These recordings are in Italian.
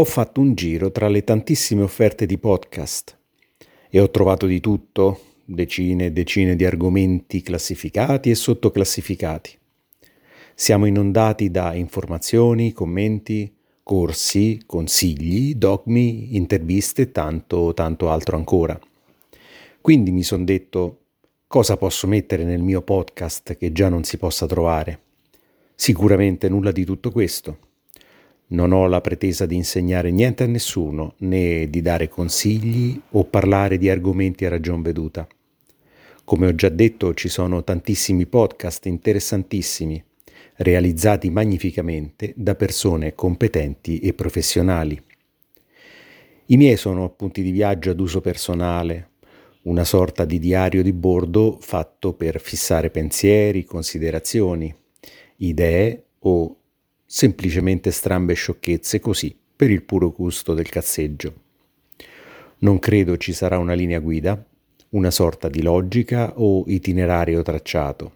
Ho fatto un giro tra le tantissime offerte di podcast e ho trovato di tutto, decine e decine di argomenti classificati e sottoclassificati. Siamo inondati da informazioni, commenti, corsi, consigli, dogmi, interviste e tanto, tanto altro ancora. Quindi mi sono detto cosa posso mettere nel mio podcast che già non si possa trovare. Sicuramente nulla di tutto questo non ho la pretesa di insegnare niente a nessuno, né di dare consigli o parlare di argomenti a ragion veduta. Come ho già detto, ci sono tantissimi podcast interessantissimi, realizzati magnificamente da persone competenti e professionali. I miei sono appunti di viaggio ad uso personale, una sorta di diario di bordo fatto per fissare pensieri, considerazioni, idee o semplicemente strambe sciocchezze così, per il puro gusto del cazzeggio. Non credo ci sarà una linea guida, una sorta di logica o itinerario tracciato.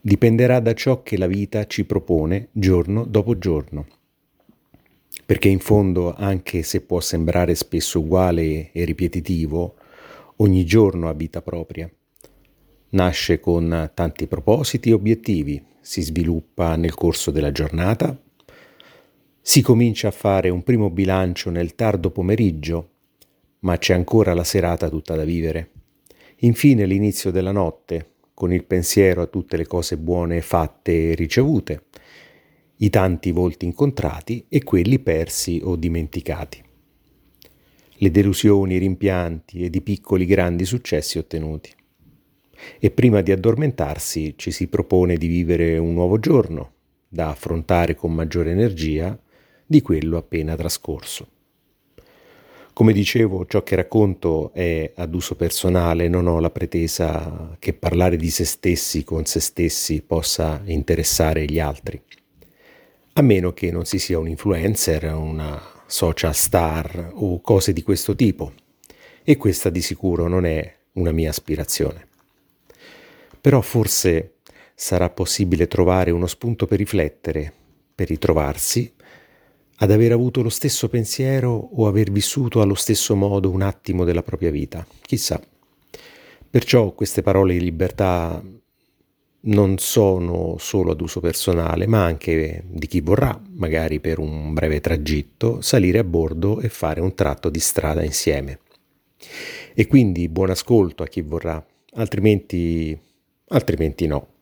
Dipenderà da ciò che la vita ci propone giorno dopo giorno. Perché in fondo, anche se può sembrare spesso uguale e ripetitivo, ogni giorno ha vita propria. Nasce con tanti propositi e obiettivi, si sviluppa nel corso della giornata, si comincia a fare un primo bilancio nel tardo pomeriggio, ma c'è ancora la serata tutta da vivere. Infine l'inizio della notte, con il pensiero a tutte le cose buone fatte e ricevute, i tanti volti incontrati e quelli persi o dimenticati, le delusioni, i rimpianti ed i piccoli grandi successi ottenuti e prima di addormentarsi ci si propone di vivere un nuovo giorno, da affrontare con maggiore energia di quello appena trascorso. Come dicevo, ciò che racconto è ad uso personale, non ho la pretesa che parlare di se stessi con se stessi possa interessare gli altri, a meno che non si sia un influencer, una social star o cose di questo tipo, e questa di sicuro non è una mia aspirazione. Però forse sarà possibile trovare uno spunto per riflettere, per ritrovarsi, ad aver avuto lo stesso pensiero o aver vissuto allo stesso modo un attimo della propria vita. Chissà. Perciò queste parole di libertà non sono solo ad uso personale, ma anche di chi vorrà, magari per un breve tragitto, salire a bordo e fare un tratto di strada insieme. E quindi buon ascolto a chi vorrà, altrimenti altrimenti no.